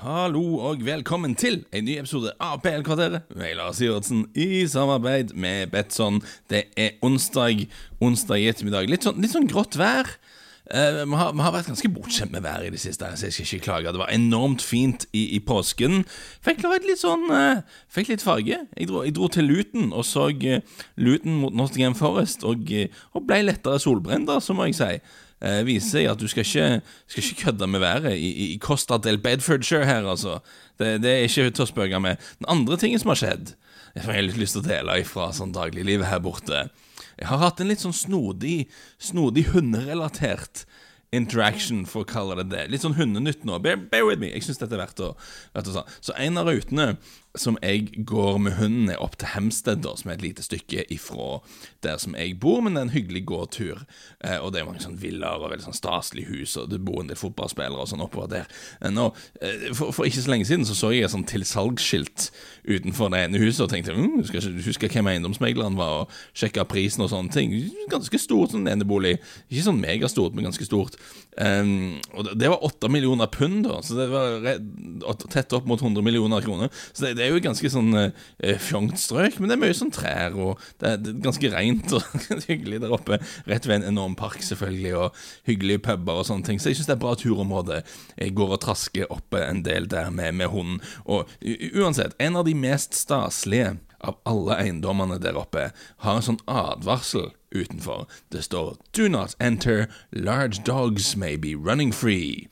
Hallo og velkommen til en ny episode av PL-kvarteret med Lars Sivertsen i samarbeid med Betson. Det er onsdag, onsdag i ettermiddag. Litt sånn, litt sånn grått vær. Eh, vi, har, har vært ganske bortskjemt med været i det siste, så jeg skal ikke klage. Det var enormt fint i, i påsken. Fikk litt sånn eh, Fikk litt farge. Jeg dro, jeg dro til Luton og så eh, Luton mot Nottingham Forest, og, eh, og ble lettere solbrent, så må jeg si eh, viser at du skal ikke, skal ikke kødde med været i, i Costa del Bedfordshire her, altså. Det, det er ikke til å spøke med. Den andre tingen som har skjedd, jeg har litt lyst til å dele ifra sånn dagliglivet her borte Jeg har hatt en litt sånn snodig, snodig hunderelatert interaction, for å kalle det det. Litt sånn hundenytt nå. Bear, bear with me. Jeg syns dette er verdt å, verdt å ta. Så en av rutene som jeg går med hunden, ned opp til Hemsted, da, som er et lite stykke ifra der som jeg bor, men det er en hyggelig gåtur. Eh, og det er mange sånn villaer og veldig sånn staselige hus, og det bor en del fotballspillere og sånn oppover der. Eh, nå, eh, for, for, ikke så lenge siden så så jeg et sånn til salgsskilt utenfor det ene huset og tenkte mm, husker, huske hvem eiendomsmegleren var, og sjekka prisen og sånne ting. Ganske stort sånn enebolig. Ikke sånn megastort, men ganske stort. Um, og det, det var åtte millioner pund, da, så det var tett opp mot 100 millioner kroner. Så det, det er jo ganske sånn eh, fjongt strøk, men det er mye sånn trær, og det er, det er ganske rent og hyggelig der oppe. Rett ved en enorm park, selvfølgelig, og hyggelige puber og sånne ting. Så jeg syns det er et bra turområde. Jeg går og trasker oppe en del der med, med hunden. Og uansett, en av de mest staselige av alle eiendommene der oppe har en sånn advarsel utenfor. Det står 'Do not enter. Large dogs may be running free'.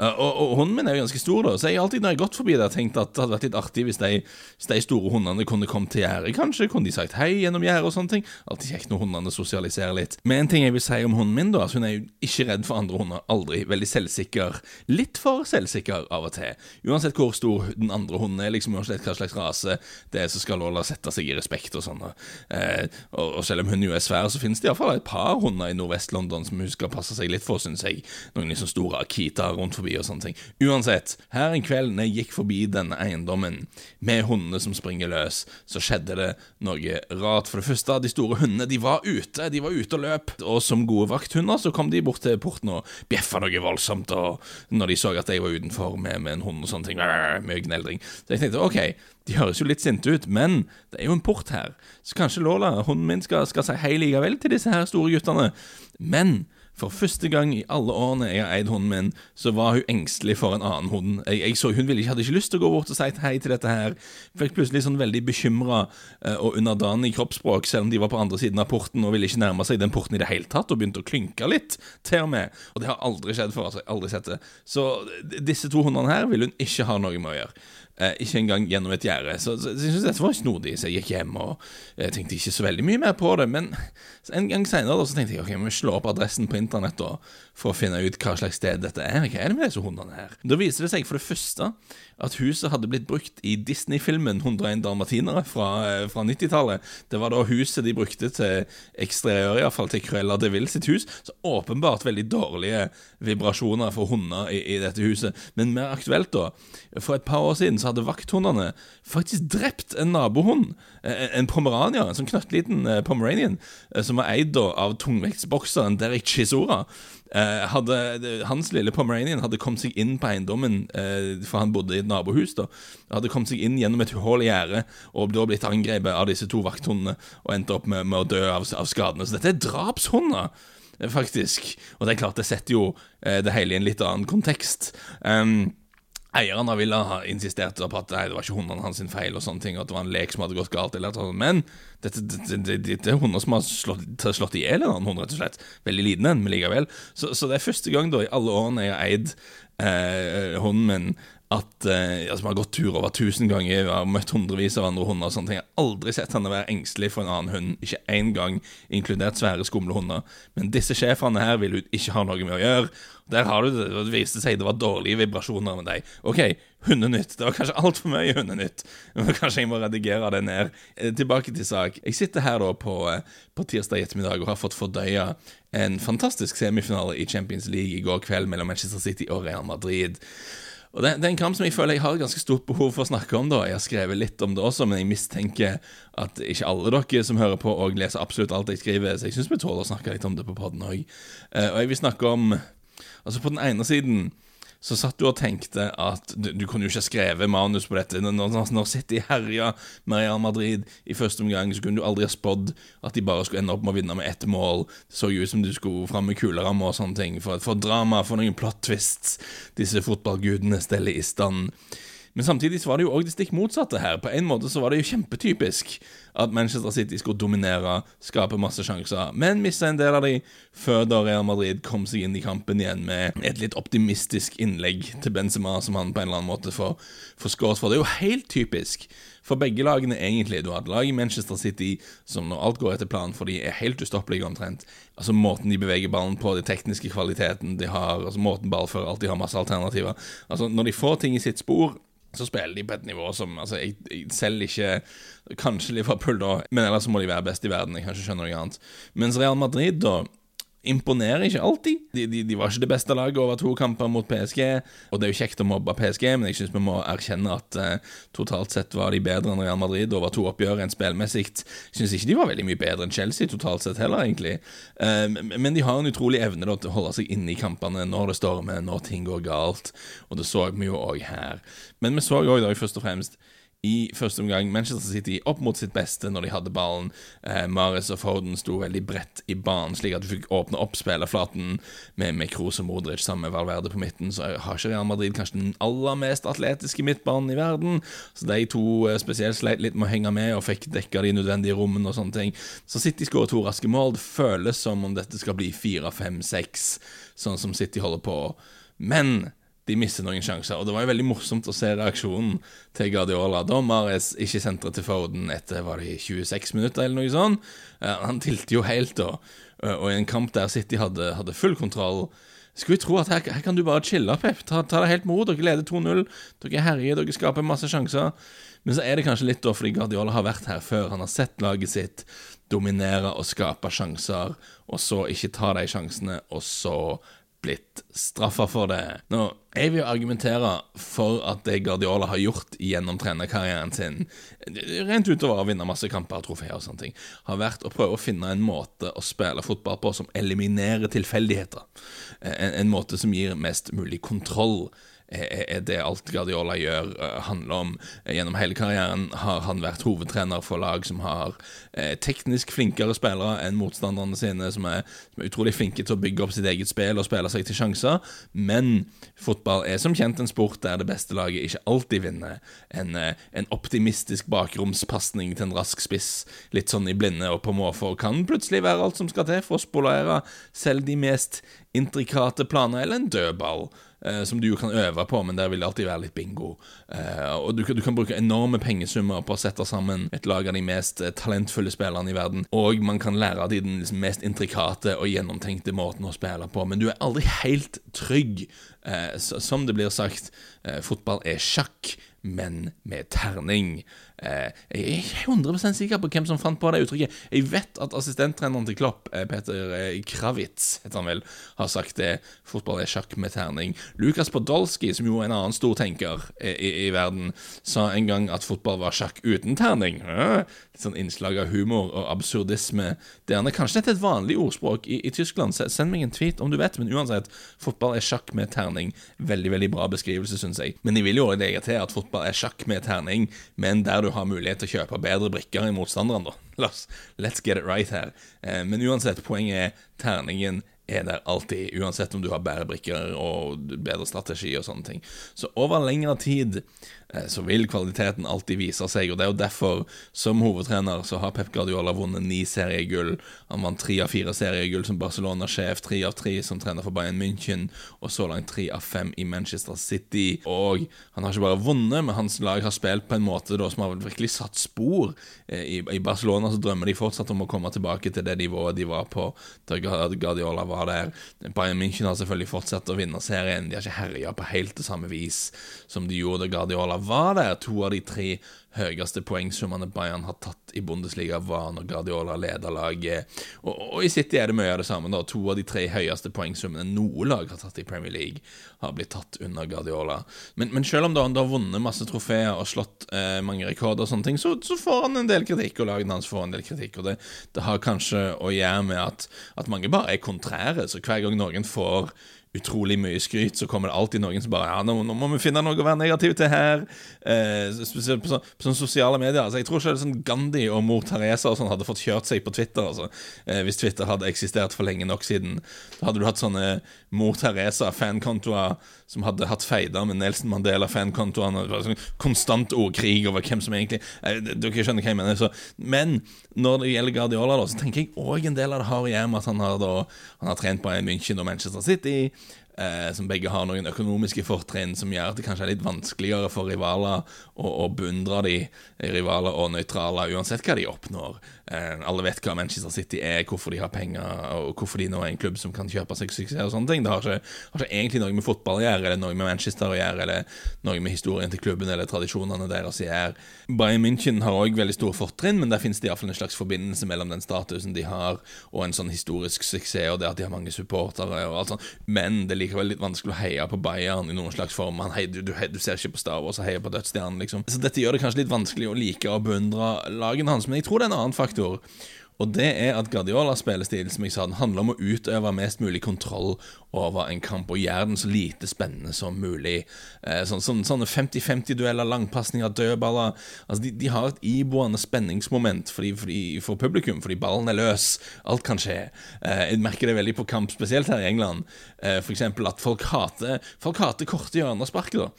Uh, og, og, Hunden min er jo ganske stor, da, så jeg har alltid når jeg har gått forbi der tenkt at det hadde vært litt artig hvis de, hvis de store hundene kunne kommet til gjerdet. Kanskje kunne de sagt hei gjennom gjerdet og sånne ting. Alltid kjekt når hundene sosialiserer litt. Men en ting jeg vil si om hunden min, da, altså hun er jo ikke redd for andre hunder. Aldri. Veldig selvsikker. Litt for selvsikker av og til. Uansett hvor stor den andre hunden er, liksom uansett hva slags rase det er, så skal Lola sette seg i respekt og sånn. Uh, og, og, selv om hun jo er svær, så finnes det iallfall et par hunder i Nordvest-London som hun skal passe seg litt for, syns jeg. Noen liksom store Akita rundt forbi og sånne ting. Uansett, her en kveld når jeg gikk forbi denne eiendommen med hundene som springer løs, så skjedde det noe rart. For det første, de store hundene de var ute, de var ute og løp. Og som gode vakthunder så kom de bort til porten og bjeffa noe voldsomt. Og når de så at jeg var utenfor med, med en hund og sånne ting, mye gneldring. Så jeg tenkte ok, de høres jo litt sinte ut, men det er jo en port her. Så kanskje Lola, hunden min, skal, skal si hei likevel til disse her store guttene. Men for første gang i alle årene jeg har eid hunden min, så var hun engstelig for en annen hund. Jeg, jeg så Hun ville ikke, hadde ikke lyst til å gå bort og si hei til dette her. Fikk plutselig sånn veldig bekymra uh, og underdanig kroppsspråk, selv om de var på andre siden av porten og ville ikke nærme seg den porten i det hele tatt, og begynte å klynke litt, til og med. Og det har aldri skjedd før. altså, aldri sett det. Så disse to hundene her vil hun ikke ha noe med å gjøre. Eh, ikke engang gjennom et gjerde. Så, så, jeg syntes dette var snodig, så jeg gikk hjem og jeg tenkte ikke så veldig mye mer på det. Men en gang seinere tenkte jeg ok, vi slå opp adressen på internett da, for å finne ut hva slags sted dette er. Hva er det med disse hundene her? Da viser det seg for det første at huset hadde blitt brukt i Disney-filmen 101 dalmatinere fra, eh, fra 90-tallet. Det var da huset de brukte til eksteriør, iallfall til Cruella de Ville sitt hus. Så åpenbart veldig dårlige vibrasjoner for hunder i, i dette huset. Men mer aktuelt, da. For et par år siden så hadde vakthundene faktisk drept en nabohund. Eh, en pomerania, en sånn knøttliten eh, pomeranian, eh, som var eid av tungvektsbokseren Derek Chisora. Hadde, hans lille pomeranian hadde kommet seg inn på eiendommen, for han bodde i et nabohus. da Hadde kommet seg inn gjennom et hull i gjerdet og da blitt angrepet av disse to vakthundene og endte opp med, med å dø av, av skadene. Så dette er drapshunder faktisk. Og det er klart, det setter jo det hele i en litt annen kontekst. Um, Eieren av Villa har insistert på at nei, det var ikke hundene hans sin feil, og sånne ting, og at det var en lek som hadde gått galt. Eller, men dette, dette, dette, dette er hunder som har slått, slått i hjel en annen hund, rett og slett. Veldig liten en, men likevel. Så, så, det er første gang da i alle årene jeg har eid eh, hunden min, at eh, altså, Vi har gått tur over tusen ganger, vi har møtt hundrevis av andre hunder. og sånne ting Jeg har aldri sett henne være engstelig for en annen hund, ikke én gang, inkludert svære, skumle hunder. Men disse sjefene her vil hun ikke ha noe med å gjøre. Der har du det. Det viste seg det var dårlige vibrasjoner med deg. OK, hundenytt. Det var kanskje altfor mye hundenytt. Kanskje jeg må redigere det ned. Eh, tilbake til sak. Jeg sitter her da på, eh, på tirsdag ettermiddag og har fått fordøya en fantastisk semifinale i Champions League i går kveld mellom Manchester City og Real Madrid. Og det, det, er en kamp som jeg føler jeg har ganske stort behov for å snakke om. da Jeg har skrevet litt om det også, men jeg mistenker at ikke alle dere som hører på, og leser absolutt alt jeg skriver, så jeg syns vi tåler å snakke litt om det på poden òg. Uh, og jeg vil snakke om Altså, på den ene siden så satt du og tenkte at du, du kunne jo ikke skrevet manus på dette. Når, når, City herja med Real Madrid i første omgang, så kunne du aldri ha spådd at de bare skulle ende opp med å vinne med ett mål. Det så jo ut som du skulle fram med kulerammer og sånne ting. For, for drama, for noen plot twists disse fotballgudene steller i stand. Men samtidig så var det jo òg det stikk motsatte her. På en måte så var det jo kjempetypisk at Manchester City skulle dominere, skape masse sjanser, men miste en del av de før da Real Madrid kom seg inn i kampen igjen med et litt optimistisk innlegg til Benzema, som han på en eller annen måte får, får skåret for. Det er jo helt typisk for begge lagene, egentlig. Du har et lag i Manchester City som når alt går etter planen for de er helt ustoppelige omtrent. Altså Måten de beveger ballen på, den tekniske kvaliteten de har, altså måten ballfører alltid har masse alternativer. Altså Når de får ting i sitt spor så spiller de på et nivå som altså, jeg, jeg selv ikke Kanskje Liverpool, da, men ellers må de være best i verden. Jeg kan ikke skjønne noe annet. Mens Real Madrid, da imponerer ikke alltid. De, de, de, var ikke det beste laget over to kamper mot PSG. Og det er jo kjekt å mobbe PSG, men jeg syns vi må erkjenne at uh, totalt sett var de bedre enn Real Madrid over to oppgjør enn spillmessig. Jeg syns ikke de var veldig mye bedre enn Chelsea totalt sett heller, egentlig. Uh, men de har en utrolig evne da, til å holde seg inne i kampene når det stormer, når ting går galt. Og det så vi jo òg her. Men vi så òg først og fremst i første omgang. Manchester City opp mot sitt beste når de hadde ballen. Eh, Maris og Foden sto veldig bredt i banen, slik at du fikk åpne opp spillerflaten med, Kroos og Modric sammen med Valverde på midten. Så har ikke Real Madrid kanskje den aller mest atletiske midtbanen i verden. Så de to eh, spesielt sleit litt med å henge med og fikk dekka de nødvendige rommene og sånne ting. Så City skårer to raske mål. Det føles som om dette skal bli fire, fem, seks, sånn som City holder på. Men de mister noen sjanser. Og det var jo veldig morsomt å se reaksjonen til Guardiola da Mares ikke sentret til Foden etter var det 26 minutter, eller noe sånt. Uh, han tilte jo helt, da. Uh, og i en kamp der City hadde, hadde full kontroll Skulle tro at her, her, kan du bare chille, Pep. Ta, ta det helt med ro. Dere leder 2-0. Dere herjer, dere skaper masse sjanser. Men så er det kanskje litt da fordi Guardiola har vært her før. Han har sett laget sitt dominere og skape sjanser, og så ikke ta de sjansene, og så blitt straffa for det. Nå, jeg vil argumentere for at det Guardiola har gjort gjennom trenerkarrieren sin, rent utover å vinne masse kamper og trofeer og sånne ting, har vært å prøve å finne en måte å spille fotball på som eliminerer tilfeldigheter. En, en måte som gir mest mulig kontroll er det alt Guardiola gjør, eh, handler om. Gjennom hele karrieren har han vært hovedtrener for lag som har eh, teknisk flinkere spillere enn motstanderne sine, som er, som er, utrolig flinke til å bygge opp sitt eget spill og spille seg til sjanser. Men fotball er som kjent en sport der det beste laget ikke alltid vinner. En, eh, en optimistisk bakromspasning til en rask spiss, litt sånn i blinde og på måfå, kan plutselig være alt som skal til for å spolere selv de mest intrikate planer, eller en dødball eh, som du jo kan øve på, men der vil det alltid være litt bingo. Eh, og du, du, kan bruke enorme pengesummer på å sette sammen et lag av de mest eh, talentfulle spillerne i verden, og man kan lære av de den liksom, mest intrikate og gjennomtenkte måten å spille på, men du er aldri helt trygg. Eh, som det blir sagt, eh, fotball er sjakk, men med terning. Eh, jeg er ikke 100% sikker på hvem som fant på det uttrykket. Jeg vet at assistenttreneren til Klopp, eh, Peter eh, Kravitz, heter han vel, har sagt det. Fotball er sjakk med terning. Lukas Podolsky, som jo er en annen stortenker i, i, i verden, sa en gang at fotball var sjakk uten terning. Litt sånn innslag av humor og absurdisme. Det er kanskje dette et vanlig ordspråk i, i Tyskland. Send meg en tweet om du vet, men uansett, fotball er sjakk med terning. Veldig, veldig bra beskrivelse, syns jeg. Men jeg vil jo legge til at fotball er sjakk med terning, men der du du har mulighet til å kjøpe bedre brikker enn motstanderen, da. Let's get it right her. Eh, men uansett, poenget er terningen er der alltid, uansett om du har bedre brikker og bedre strategi og sånne ting. Så over lengre tid så vil kvaliteten alltid vise seg. og Det er jo derfor, som hovedtrener, så har Pep Guardiola vunnet ni seriegull. Han vant tre av fire seriegull som Barcelona-sjef, tre av tre som trener for Bayern München, og så langt tre av fem i Manchester City. Og han har ikke bare vunnet, men hans lag har spilt på en måte da, som har virkelig satt spor. Eh, I, I, Barcelona så drømmer de fortsatt om å komme tilbake til det nivået de var på da Guardiola var der. Bayern München har selvfølgelig fortsatt å vinne serien. De har ikke herja på helt det samme vis som de gjorde da Guardiola var der to av de tre høyeste poengsummene Bayern har tatt i Bundesliga, var når Guardiola leder laget. Og, og, i City er det mye av det samme. da To av de tre høyeste poengsummene noe lag har tatt i Premier League, har blitt tatt under Guardiola. Men, men selv om da han har vunnet masse trofeer og slått eh, mange rekorder, og sånne ting, så, så, får han en del kritikk, og lagene hans får en del kritikk. Og det, det har kanskje å gjøre med at, at mange bare er kontrære. Så hver gang noen får utrolig mye skryt, så kommer det alltid noen som bare Ja, nå, nå må vi finne noe å være negativ til her. Eh, spesielt på, så, på sånne sosiale medier. Altså, jeg tror ikke det er sånn Gandhi og mor Teresa og sånn hadde fått kjørt seg på Twitter. Altså. Eh, hvis Twitter hadde eksistert for lenge nok siden. Da hadde du hatt sånne mor Teresa-fankontoer som hadde hatt feider med Nelson Mandela-fankontoene. Sånn konstant ordkrig over hvem som egentlig eh, Dere skjønner hva jeg mener. Så, men når det gjelder Guardiola, da, så tenker jeg òg en del av det har å gjøre med at han har, da, han har trent på München og Manchester City eh, som begge har noen økonomiske fortrinn som gjør at det kanskje er litt vanskeligere for rivaler å, å beundre de rivaler og nøytrale, uansett hva de oppnår. Eh, alle vet hva Manchester City er, hvorfor de har penger, og hvorfor de nå er en klubb som kan kjøpe seg suksess og sånne ting. Det har ikke, har ikke egentlig noe med fotball å gjøre, eller noe med Manchester å gjøre, eller noe med historien til klubben eller tradisjonene deres å gjøre. Bayern München har òg veldig store fortrinn, men der finnes det iallfall en slags forbindelse mellom den statusen de har, og en sånn historisk suksess, og det at de har mange supportere og alt sånt. Men det likevel litt vanskelig å heie på Bayern i noen slags form. Hei, du, du, du, ser ikke på Star Wars og heier på Dødsstjernen, liksom. Så dette gjør det kanskje litt vanskelig å like og beundre lagene hans, men jeg tror det er en annen faktor. Og det er at Guardiolas spillestil som jeg sa, den handler om å utøve mest mulig kontroll over en kamp og gjøre den så lite spennende som mulig. Eh, sånn, sånn, sånne 50-50-dueller, langpasninger, dødballer altså de, de, har et iboende spenningsmoment fordi, fordi, for publikum, fordi ballen er løs. Alt kan skje. Eh, jeg merker det veldig på kamp, spesielt her i England. Eh, F.eks. at folk hater, folk hater korte hjørnespark. da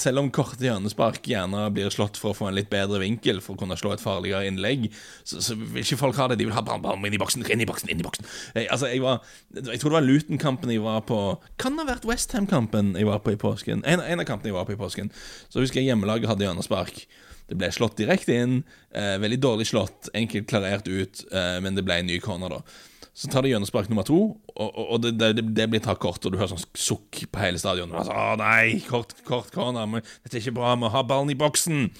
selv om korte hjørnespark gjerne blir slått for å få en litt bedre vinkel, for å kunne slå et farligere innlegg, så, så vil ikke folk ha det. De vil ha bam, bam, inn i boksen, inn i boksen, inn i boksen. Jeg, altså, jeg, var, jeg tror det var Luton-kampen jeg var på Kan det ha vært Westham-kampen jeg var på i påsken? En, en, av kampene jeg var på i påsken. Så husker jeg hjemmelaget hadde hjørnespark. Det ble slått direkte inn. Eh, veldig dårlig slått, enkelt klarert ut, eh, men det ble en ny corner, da. Så tar de hjørnespark nummer to, og, og det, det, det, blir tatt kort, og du hører sånn sukk på hele stadionet. Altså, 'Å nei, kort, kort corner, men dette er ikke bra, vi har ballen i boksen'.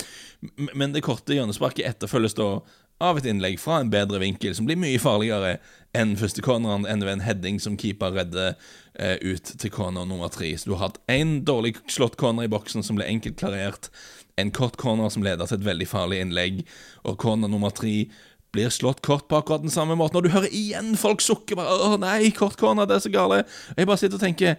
Men det korte hjørnesparket etterfølges da av et innlegg fra en bedre vinkel, som blir mye farligere enn første corneren, enn ved en heading som keeper redder eh, ut til corner nummer tre. Så du har hatt én dårlig slått corner i boksen som ble enkelt klarert, en kort corner som leder til et veldig farlig innlegg, og corner nummer tre blir slått kort på akkurat den samme måten. Og du hører igjen folk sukke bare 'Å nei, kortcorner, det er så gale'. Og jeg bare sitter og tenker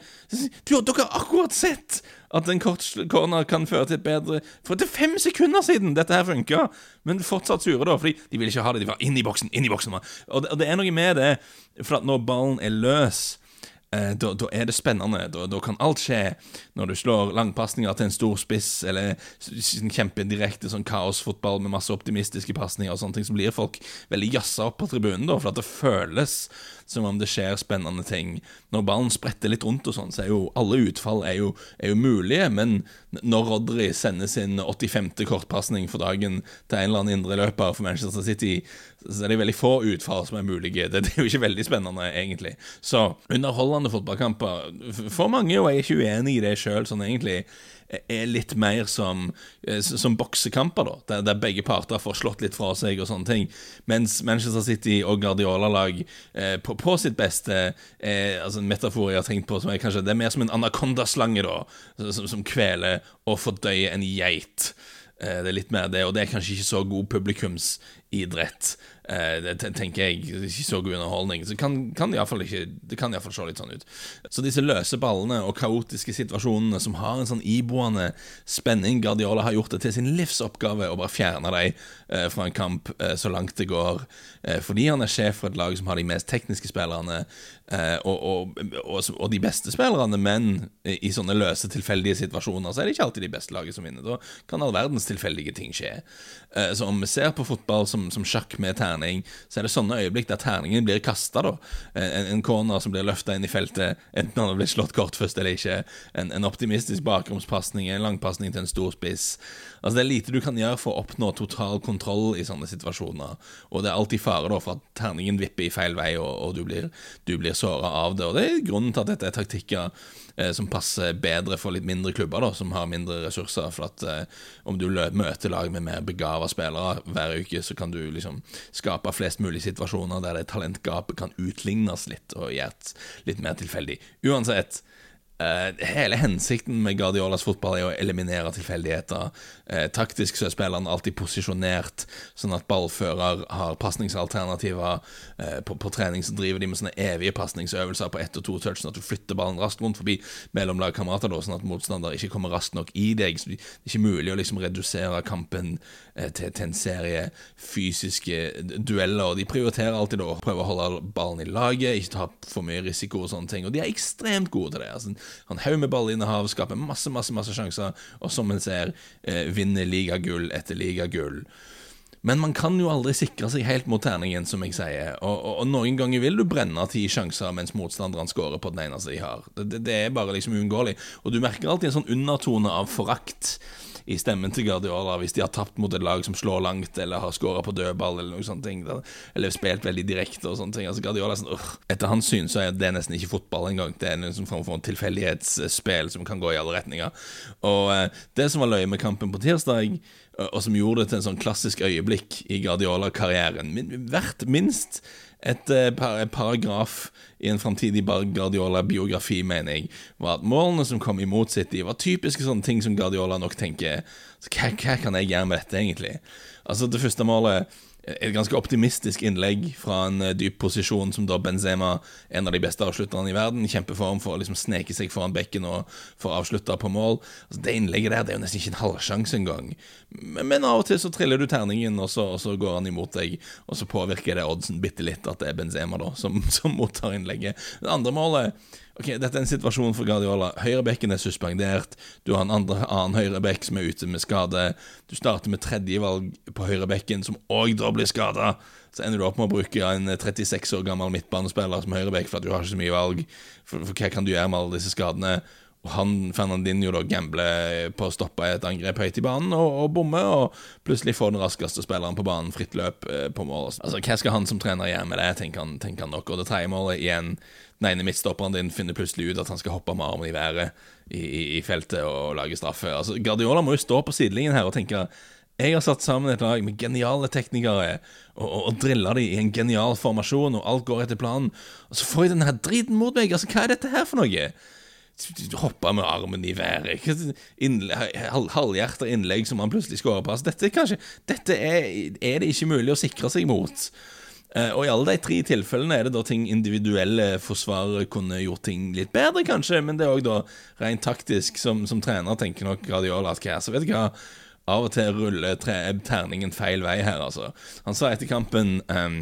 du, Dere har akkurat sett at en kort corner kan føre til et bedre For det er fem sekunder siden dette her funka, men fortsatt sure, da. Fordi de ville ikke ha det. De var inn i boksen, inn i boksen. Og det, og det er noe med det, for at når ballen er løs da, da, er det spennende. Da, da, kan alt skje. Når du slår langpasninger til en stor spiss, eller kjempedirekte sånn kaosfotball med masse optimistiske pasninger, så blir folk veldig jazza opp på tribunen, da, for at det føles som om det skjer spennende ting. Når ballen spretter litt rundt og sånn, så er jo alle utfall er jo, er jo mulige, men når Rodry sender sin 85. kortpasning for dagen til en eller annen indreløper for Manchester City, så det er veldig få utfall som er mulige. Det, er jo ikke veldig spennende, egentlig. Så underholdende fotballkamper For mange, og jeg er ikke uenig i det sjøl, sånn egentlig er litt mer som, eh, som boksekamper, da, der, der, begge parter får slått litt fra seg og sånne ting. Mens Manchester City og Guardiola-lag eh, på, på, sitt beste er altså en metafor jeg har tenkt på som er kanskje Det er mer som en anakondaslange, da, som, som kveler og fordøyer en geit. Eh, det er litt mer det, og det er kanskje ikke så god publikumsidrett. Eh, det tenker jeg ikke så god underholdning. Så kan, kan det ikke iallfall se litt sånn ut. Så disse løse ballene og kaotiske situasjonene som har en sånn iboende spenning Guardiola har gjort det til sin livsoppgave å bare fjerne dem eh, fra en kamp eh, så langt det går. Fordi han er sjef for et lag som har de mest tekniske spillerne og, og, og, og, de beste spillerne, men i sånne løse, tilfeldige situasjoner så er det ikke alltid de beste lagene som vinner. Da kan all verdens tilfeldige ting skje. Så om vi ser på fotball som, som sjakk med terning terning, så er det sånne øyeblikk der terningen blir kasta. En, en corner som blir løfta inn i feltet, enten han har blitt slått kort først eller ikke. En, en optimistisk bakromspasning, en langpasning til en stor spiss. Altså Det er lite du kan gjøre for å oppnå total kontroll i sånne situasjoner. Og det er alltid fare da for at terningen vipper i feil vei, og, og du blir, du blir såra av det. Og det er grunnen til at dette er taktikker eh, som passer bedre for litt mindre klubber, da som har mindre ressurser. For at eh, om du møter lag med mer begava spillere hver uke, så kan du liksom skape flest mulig situasjoner der det talentgapet kan utlignes litt og gjøres litt mer tilfeldig. Uansett, hele hensikten med Guardiolas fotball er å eliminere tilfeldigheter. Uh, taktisk så er spillerne alltid posisjonert, sånn at ballfører har pasningsalternativer. Uh, på, på, trening så driver de med sånne evige pasningsøvelser på ett og to touch, sånn at du flytter ballen raskt rundt forbi mellomlagkamerater, sånn at motstander ikke kommer raskt nok i deg. Så det er ikke mulig å liksom redusere kampen til, til, en serie fysiske dueller. De prioriterer alltid å prøve å holde ballen i laget, ikke ta for mye risiko og sånne ting. Og de er ekstremt gode til det. altså han haug med ballinnehav, skaper masse, masse masse sjanser, og som en ser, eh, vinner ligagull etter ligagull. Men man kan jo aldri sikre seg helt mot terningen, som jeg sier. Og, og, og noen ganger vil du brenne ti sjanser mens motstanderen scorer på den eneste de har. Det, det, det er bare liksom uunngåelig. Og du merker alltid en sånn undertone av forakt i stemmen til Guardiola hvis de har tapt mot et lag som slår langt, eller har skåra på dødball, eller noe sånt. Eller spilt veldig direkte og sånne ting. Altså Guardiola er sånn, Urgh. Etter hans syn så er det nesten ikke fotball engang. Det er en sånn form for tilfeldighetsspill som kan gå i alle retninger. Og eh, det som var løye med kampen på tirsdag, uh, og som gjorde det til en sånn klassisk øyeblikk i Guardiola-karrieren, verdt minst et par paragraf i en framtidig Guardiola-biografi, mener jeg, var at målene som kom imot City, var typiske sånne ting som Guardiola nok tenker hva, hva kan jeg gjøre med dette, egentlig? Altså, det første målet et ganske optimistisk innlegg fra en uh, dyp posisjon som da Benzema, en av de beste avslutterne i verden, kjempeform for å liksom sneke seg foran bekken og få avslutta på mål. Altså, det innlegget der det er jo nesten ikke en halvsjanse engang. Men, men, av og til så triller du terningen, og så, og så, går han imot deg, og så påvirker det oddsen bitte litt at det er Benzema da som, som mottar innlegget. Det andre målet Ok, Dette er en situasjon for Guardiola. Høyrebekken er suspendert. Du har en andre, annen høyrebekk som er ute med skade. Du starter med tredjevalg på høyrebekken, som òg da blir skada. Så ender du opp med å bruke en 36 år gammel midtbanespiller som høyrebekk, for at du har ikke så mye valg. For, for hva kan du gjøre med alle disse skadene? Og han, Fernandinho da gambler på å stoppe et angrep høyt i banen og, og bomme, og plutselig får den raskeste spilleren på banen fritt løp eh, på mål. Altså, Hva skal han som trener gjøre med det, tenker han, tenker han nok. Og det tredje målet igjen den ene midtstopperen din finner plutselig ut at han skal hoppe med armen i været i, i, i feltet og lage straffe. Altså, Guardiola må jo stå på sidelinjen her og tenke jeg har satt sammen et lag med geniale teknikere og, og, og drilla dem i en genial formasjon, og alt går etter planen. Og så får jeg denne driten mot meg. Altså, Hva er dette her for noe? Hoppe med armen i været. Halvhjerta innlegg som han plutselig skårer på. Altså, dette, kanskje, dette er, er det ikke mulig å sikre seg mot. Uh, og i alle de tre tilfellene er det da ting individuelle forsvarere kunne gjort ting litt bedre, kanskje, men det er òg da rent taktisk, som, som, trener tenker nok Guardiola at hva, så vet du hva, av og til ruller terningen feil vei her, altså. Han sa etter kampen um,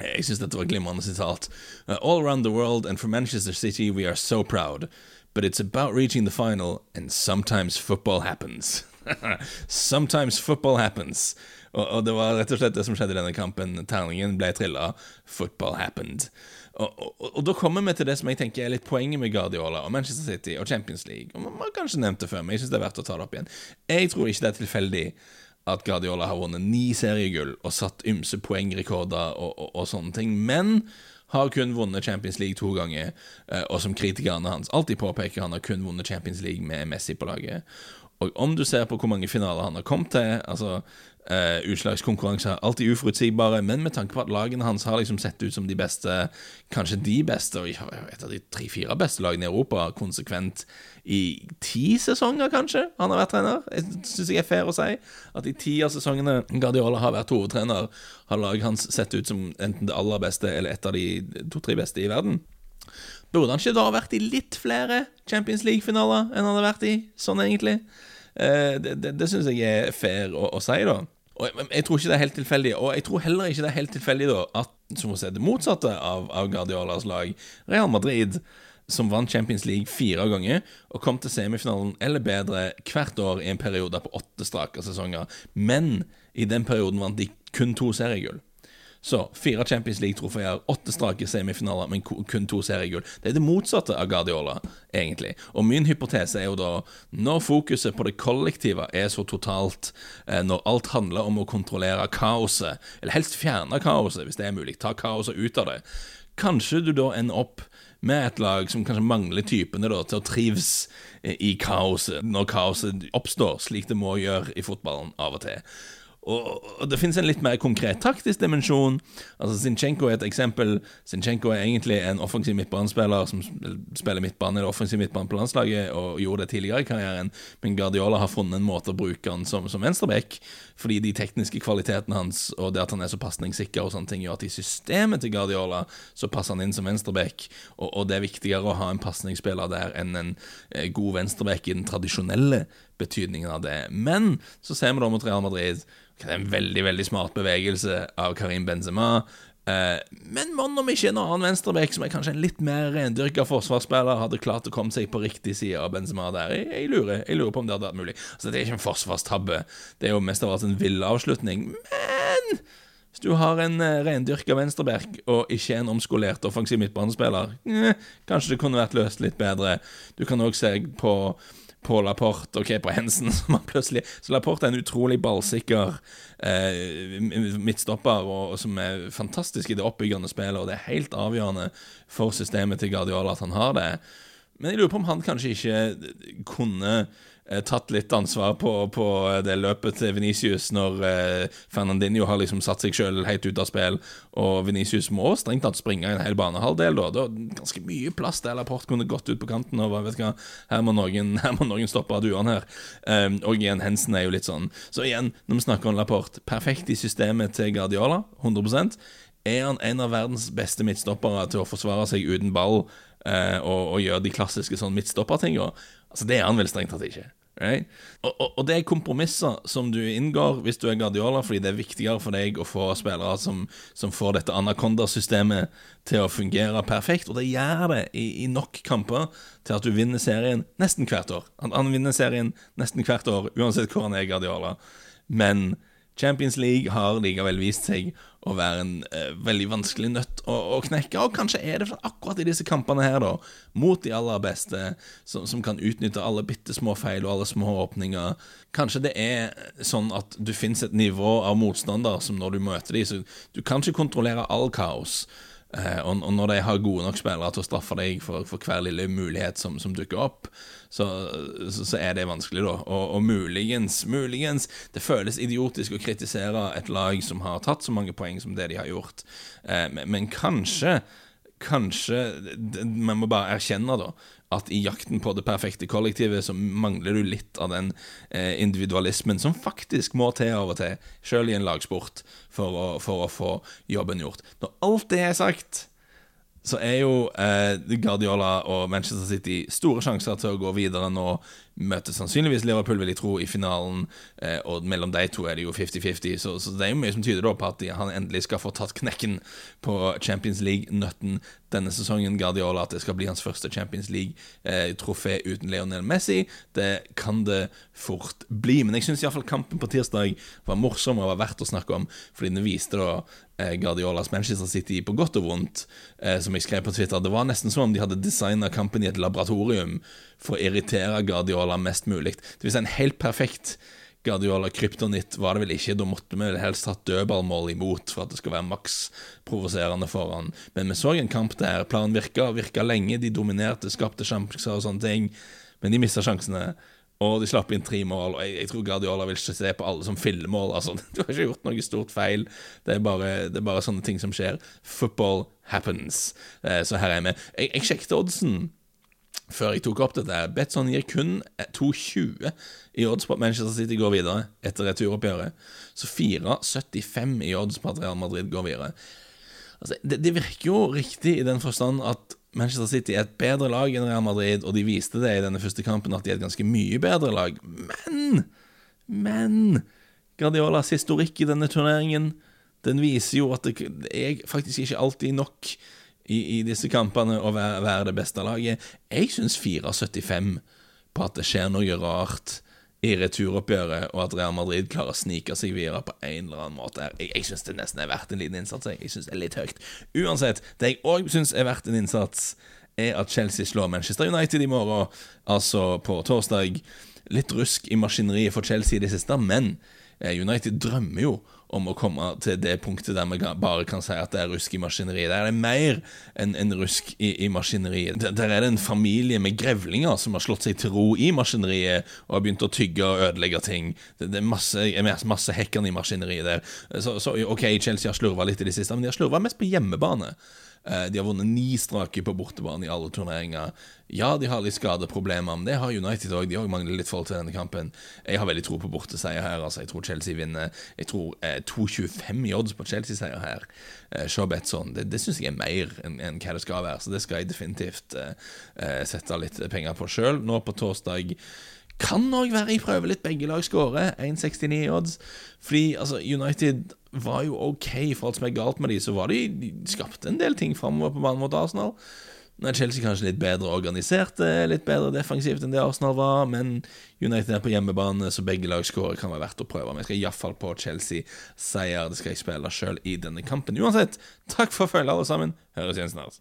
jeg syns dette var glimrende sitat. Uh, All around the world and for Manchester City we are so proud. But it's about reaching the final, and sometimes football happens. sometimes football happens. Og, og, det var rett og slett det som skjedde i denne kampen. Terningen ble trilla. Football happened. Og, og, og, da kommer vi til det som jeg tenker er litt poenget med Guardiola og Manchester City og Champions League. Og Man har kanskje nevnt det før, men jeg syns det er verdt å ta det opp igjen. Jeg tror ikke det er tilfeldig at Guardiola har vunnet ni seriegull og satt ymse poengrekorder og, og, og, sånne ting, men har kun vunnet Champions League to ganger, eh, og som kritikerne hans alltid påpeker, han har kun vunnet Champions League med Messi på laget. Og om du ser på hvor mange finaler han har kommet til altså Uh, utslagskonkurranser er alltid uforutsigbare, men med tanke på at lagene hans har liksom sett ut som de beste, kanskje de beste, og et av de tre-fire beste lagene i Europa, konsekvent i ti sesonger, kanskje, han har vært trener. Jeg syns jeg er fair å si at i ti av sesongene Guardiola har vært hovedtrener, har laget hans sett ut som enten det aller beste eller et av de to-tre beste i verden. Burde han ikke da vært i litt flere Champions League-finaler enn han har vært i, sånn egentlig? Eh, det det, det syns jeg er fair å, å si, da. Og jeg, jeg, tror ikke det er helt tilfeldig. Og jeg tror heller ikke det er helt tilfeldig da at som å si, det motsatte av, av Guardiolas lag, Real Madrid, som vant Champions League fire ganger og kom til semifinalen eller bedre hvert år i en periode på åtte strake sesonger, men i den perioden vant de kun to seriegull. Så fire Champions League-trofeer, åtte strake semifinaler, men kun to seriegull. Det er det motsatte av Guardiola, egentlig. Og min hypotese er jo da, når fokuset på det kollektive er så totalt, eh, når alt handler om å kontrollere kaoset, eller helst fjerne kaoset, hvis det er mulig, ta kaoset ut av det, kanskje du da ender opp med et lag som kanskje mangler typene da, til å trives i kaoset, når kaoset oppstår, slik det må gjøre i fotballen av og til. Og, det finnes en litt mer konkret taktisk dimensjon. Altså Zinchenko er et eksempel. Zinchenko er egentlig en offensiv midtbanespiller som spiller midtbane eller offensiv midtbane på landslaget, og gjorde det tidligere i karrieren, men Guardiola har funnet en måte å bruke han som, som venstreback, fordi de tekniske kvalitetene hans og det at han er så pasningssikker og sånne ting, gjør at i systemet til Guardiola så passer han inn som venstreback, og, og det er viktigere å ha en pasningsspiller der enn en eh, god venstreback i den tradisjonelle betydningen av det. Men så ser vi da mot Real Madrid det er en veldig veldig smart bevegelse av Karim Benzema. Eh, men mon om ikke en annen venstreback, som er kanskje en litt mer rendyrka forsvarsspiller, hadde klart å komme seg på riktig side av Benzema der. Jeg, jeg, lurer, jeg lurer på om det hadde vært mulig. Altså, Det er ikke en forsvarstabbe, det er jo mest av alt en vill avslutning. Men hvis du har en uh, rendyrka venstreback og ikke en omskolert offensiv midtbanespiller, eh, kanskje det kunne vært løst litt bedre. Du kan òg se på på Laporte og på Hensen. Som plutselig, så Laporte er en utrolig ballsikker eh, midtstopper og, og, som er fantastisk i det oppbyggende spillet, og det er helt avgjørende for systemet til Guardiola at han har det. Men jeg lurer på om han kanskje ikke kunne Eh, tatt litt ansvar på, på det løpet til Venicius når eh, Fernandinho har liksom satt seg sjøl helt ut av spill, og Venicius må strengt tatt springe en hel banehalvdel. Da. Det var ganske mye plass der Laporte kunne gått ut på kanten. Og vet hva, her må noen, her må noen stoppe duene her. Um, og igjen, Hensen er jo litt sånn. Så igjen, når vi snakker om Laporte, perfekt i systemet til Guardiola, 100 er han en av verdens beste midtstoppere til å forsvare seg uten ball eh, og, og, gjør de klassiske sånn midtstoppertinga. Altså, det er han vel strengt tatt ikke. Right? Og, og, og, det er kompromisser som du inngår hvis du er Guardiola, fordi det er viktigere for deg å få spillere som, som får dette Anaconda-systemet til å fungere perfekt, og det gjør det i, i, nok kamper til at du vinner serien nesten hvert år. Han, han vinner serien nesten hvert år, uansett hvor han er Guardiola. Men Champions League har likevel vist seg å være en eh, veldig vanskelig nøtt å, å, knekke. Og kanskje er det akkurat i disse kampene her, da, mot de aller beste, som, som kan utnytte alle bitte små feil og alle små åpninger Kanskje det er sånn at du finnes et nivå av motstander som når du møter dem, så du kan ikke kontrollere all kaos. Eh, og, og, når de har gode nok spillere til å straffe deg for, for hver lille mulighet som, som dukker opp, så, så, så, er det vanskelig, da. Og, og, muligens, muligens Det føles idiotisk å kritisere et lag som har tatt så mange poeng som det de har gjort, eh, men, men kanskje Kanskje Vi må bare erkjenne, da, at i jakten på det perfekte kollektivet, så mangler du litt av den eh, individualismen som faktisk må til av og til, sjøl i en lagsport, for å, for å, få jobben gjort. Når alt det er sagt, så er jo eh, Guardiola og Manchester City store sjanser til å gå videre nå møter sannsynligvis Liverpool, vil jeg tro, i finalen. Eh, og mellom de to er det jo 50-50, så, så, det er jo mye som tyder da på at han endelig skal få tatt knekken på Champions League-nøtten denne sesongen. Guardiola at det skal bli hans første Champions League-trofé eh, uten Lionel Messi. Det kan det fort bli. Men jeg syns iallfall kampen på tirsdag var morsom og var verdt å snakke om, fordi den viste da eh, Guardiolas Manchester City på godt og vondt, som jeg skrev på Twitter. Det var nesten som om de hadde designa kampen i et laboratorium for å irritere Guardiola mest mulig. Det si en helt perfekt Guardiola kryptonitt var det vel ikke. Da måtte vi helst hatt dødballmål imot for at det skal være maks provoserende for han. Men vi så en kamp der planen virka, virka lenge. De dominerte, skapte sjanser og sånne ting. Men de mista sjansene. Og de slapp inn tre mål. Og jeg, jeg, tror Guardiola vil ikke se på alle som fillemål. Altså, du har ikke gjort noe stort feil. Det er bare, det er bare sånne ting som skjer. Football happens. Eh, så her er vi. Jeg, jeg sjekket oddsen før jeg tok opp dette. Betson gir kun 2,20 i odds på at Manchester City går videre etter returoppgjøret. Så 4,75 i odds på at Real Madrid går videre. Altså, det, det, virker jo riktig i den forstand at Manchester City er et bedre lag enn Real Madrid, og de viste det i denne første kampen, at de er et ganske mye bedre lag. Men Men Guardiolas historikk i denne turneringen, den viser jo at det er faktisk ikke alltid nok i, i disse kampene og være, være, det beste laget. Jeg syns 4,75 på at det skjer noe rart i returoppgjøret, og at Real Madrid klarer å snike seg videre på en eller annen måte. Jeg, jeg syns det nesten er verdt en liten innsats. Jeg, jeg syns det er litt høyt. Uansett, det jeg òg syns er verdt en innsats, er at Chelsea slår Manchester United i morgen, altså på torsdag. litt rusk i maskineriet for Chelsea i det siste, men United drømmer jo om å komme til det punktet der vi bare kan si at det er rusk i maskineriet. Der er det mer enn en rusk i, i maskineriet. Der, der, er det en familie med grevlinger som har slått seg til ro i maskineriet og har begynt å tygge og ødelegge ting. Det, det er masse, masse hekkende i maskineriet der. Så, så OK, Chelsea har slurva litt i det siste, men de har slurva mest på hjemmebane. Eh, de har vunnet ni strake på bortebane i alle turneringer. Ja, de har litt skadeproblemer, men det har United òg. De har mangler litt forhold til denne kampen. Jeg har veldig tro på borteseier her. altså Jeg tror Chelsea vinner. Jeg tror eh, 2,25 i odds på Chelsea-seier her. Eh, Shaw Betson, det, det syns jeg er mer enn en hva det skal være, så det skal jeg definitivt eh, eh sette litt penger på sjøl. Nå på torsdag kan òg være jeg prøver litt begge lag skårer. 1,69 i odds. Fordi altså, United var jo OK for alt som er galt med de, så var de, de skapte en del ting framover på banen mot Arsenal. Nå er Chelsea kanskje litt bedre organisert, litt bedre defensivt enn det Arsenal var, men United er på hjemmebane, så begge lag skårer kan være verdt å prøve. Men jeg skal iallfall på Chelsea-seier. Det skal jeg spille sjøl i denne kampen. Uansett, takk for følget, alle sammen. Høres igjen snart.